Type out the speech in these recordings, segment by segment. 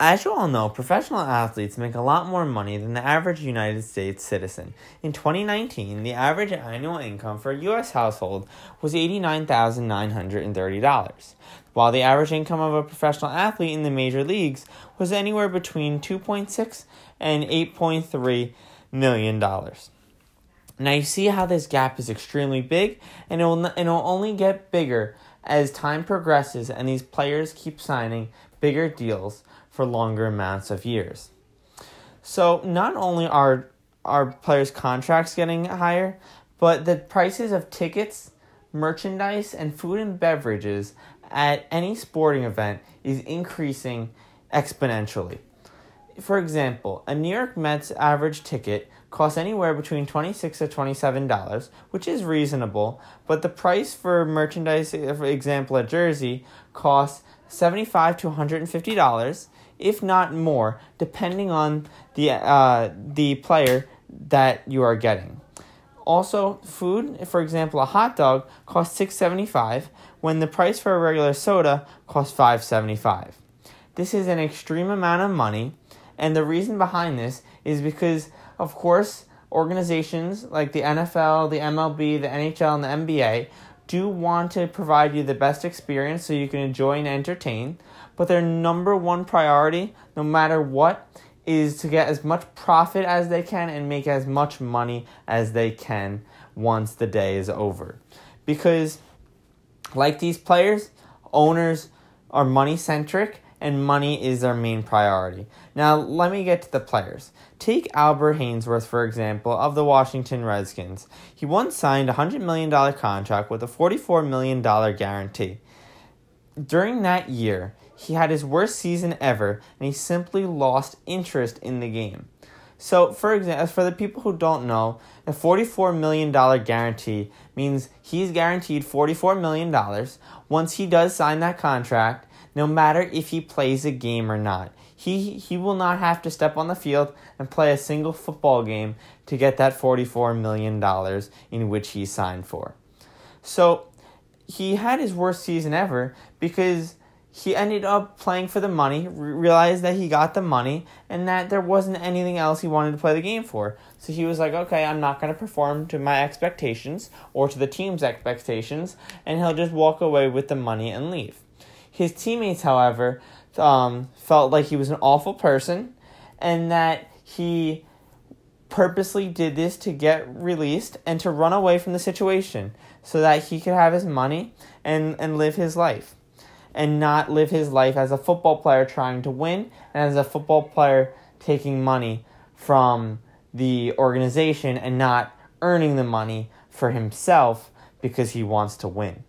As you all know, professional athletes make a lot more money than the average United States citizen. In 2019, the average annual income for a U.S. household was $89,930, while the average income of a professional athlete in the major leagues was anywhere between 2.6 and 8.3 million dollars. Now you see how this gap is extremely big, and it will, it will only get bigger as time progresses and these players keep signing bigger deals for longer amounts of years. So not only are our players' contracts getting higher, but the prices of tickets, merchandise, and food and beverages at any sporting event is increasing exponentially. For example, a New York Mets average ticket costs anywhere between 26 to $27, which is reasonable, but the price for merchandise, for example, a jersey, costs 75 to $150 if not more, depending on the uh, the player that you are getting. Also, food, for example, a hot dog costs six seventy five when the price for a regular soda costs five seventy five. This is an extreme amount of money, and the reason behind this is because, of course, organizations like the NFL, the MLB, the NHL, and the NBA do want to provide you the best experience so you can enjoy and entertain but their number one priority, no matter what, is to get as much profit as they can and make as much money as they can once the day is over. Because, like these players, owners are money centric and money is their main priority. Now, let me get to the players. Take Albert Haynesworth, for example, of the Washington Redskins. He once signed a $100 million contract with a $44 million guarantee. During that year, he had his worst season ever and he simply lost interest in the game. So, for example, for the people who don't know, a $44 million guarantee means he's guaranteed $44 million once he does sign that contract, no matter if he plays a game or not. He, he will not have to step on the field and play a single football game to get that $44 million in which he signed for. So, he had his worst season ever because he ended up playing for the money, realized that he got the money, and that there wasn't anything else he wanted to play the game for. So he was like, okay, I'm not going to perform to my expectations or to the team's expectations, and he'll just walk away with the money and leave. His teammates, however, um, felt like he was an awful person and that he purposely did this to get released and to run away from the situation so that he could have his money and, and live his life and not live his life as a football player trying to win and as a football player taking money from the organization and not earning the money for himself because he wants to win.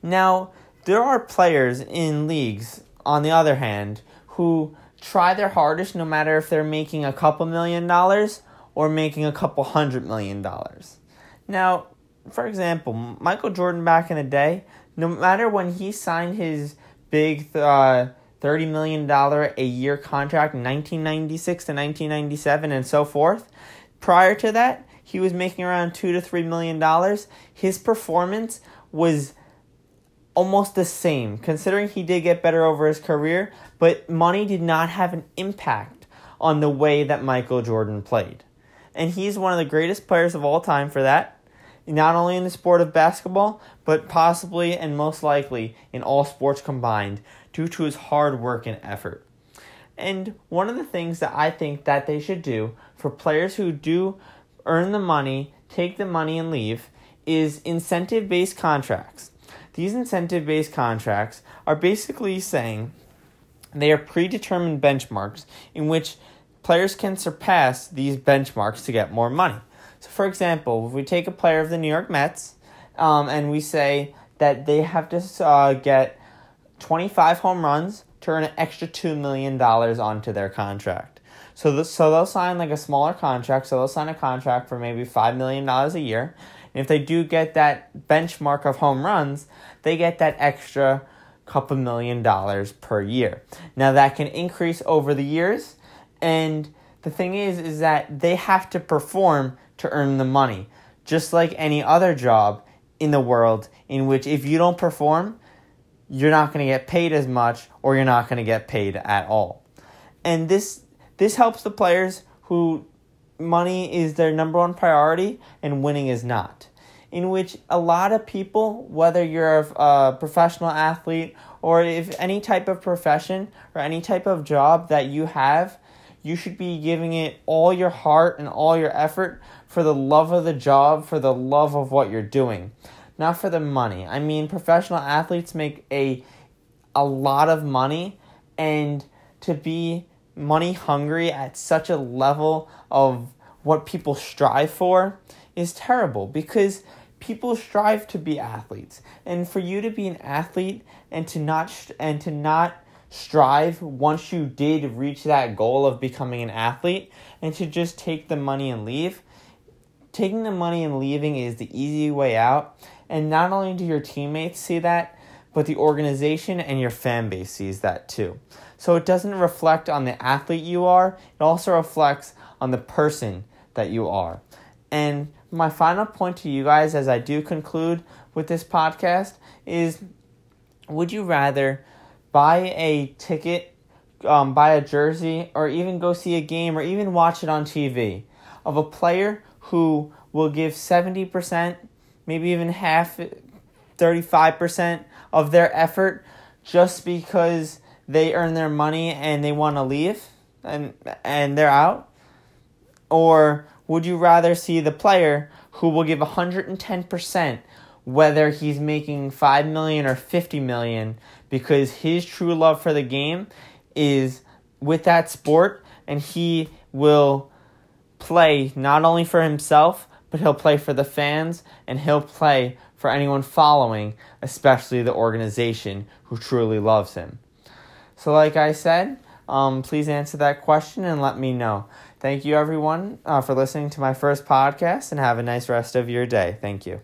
Now, there are players in leagues, on the other hand, who try their hardest no matter if they're making a couple million dollars or making a couple hundred million dollars. Now, for example, Michael Jordan back in the day no matter when he signed his big uh, $30 million a year contract in 1996 to 1997 and so forth, prior to that, he was making around 2 to 3 million dollars. His performance was almost the same considering he did get better over his career, but money did not have an impact on the way that Michael Jordan played. And he's one of the greatest players of all time for that not only in the sport of basketball, but possibly and most likely in all sports combined due to his hard work and effort. And one of the things that I think that they should do for players who do earn the money, take the money and leave is incentive based contracts. These incentive based contracts are basically saying they are predetermined benchmarks in which players can surpass these benchmarks to get more money. So, for example, if we take a player of the New York Mets um, and we say that they have to uh, get 25 home runs to earn an extra $2 million onto their contract. So, so they'll sign like a smaller contract. So they'll sign a contract for maybe $5 million a year. And if they do get that benchmark of home runs, they get that extra couple million dollars per year. Now that can increase over the years. And the thing is, is that they have to perform to earn the money. Just like any other job in the world, in which if you don't perform, you're not going to get paid as much or you're not going to get paid at all. And this this helps the players who money is their number one priority and winning is not. In which a lot of people, whether you're a, professional athlete or if any type of profession or any type of job that you have, you should be giving it all your heart and all your effort for the love of the job, for the love of what you're doing, not for the money. I mean, professional athletes make a a lot of money and to be money hungry at such a level of what people strive for is terrible because people strive to be athletes. And for you to be an athlete and to not and to not strive once you did reach that goal of becoming an athlete and to just take the money and leave taking the money and leaving is the easy way out. And not only do your teammates see that but the organization and your fan base sees that too so it doesn't reflect on the athlete you are, it also reflects on the person that you are. And my final point to you guys as I do conclude with this podcast is would you rather buy a ticket, um, buy a jersey, or even go see a game or even watch it on TV of a player who will give 70%, maybe even half, 35% of their effort just because they earn their money and they want to leave and and they're out? Or would you rather see the player who will give 110% whether he's making 5 million or 50 million because his true love for the game is with that sport and he will play not only for himself but he'll play for the fans and he'll play for anyone following, especially the organization who truly loves him. So, like I said, um, please answer that question and let me know. Thank you, everyone, uh, for listening to my first podcast, and have a nice rest of your day. Thank you.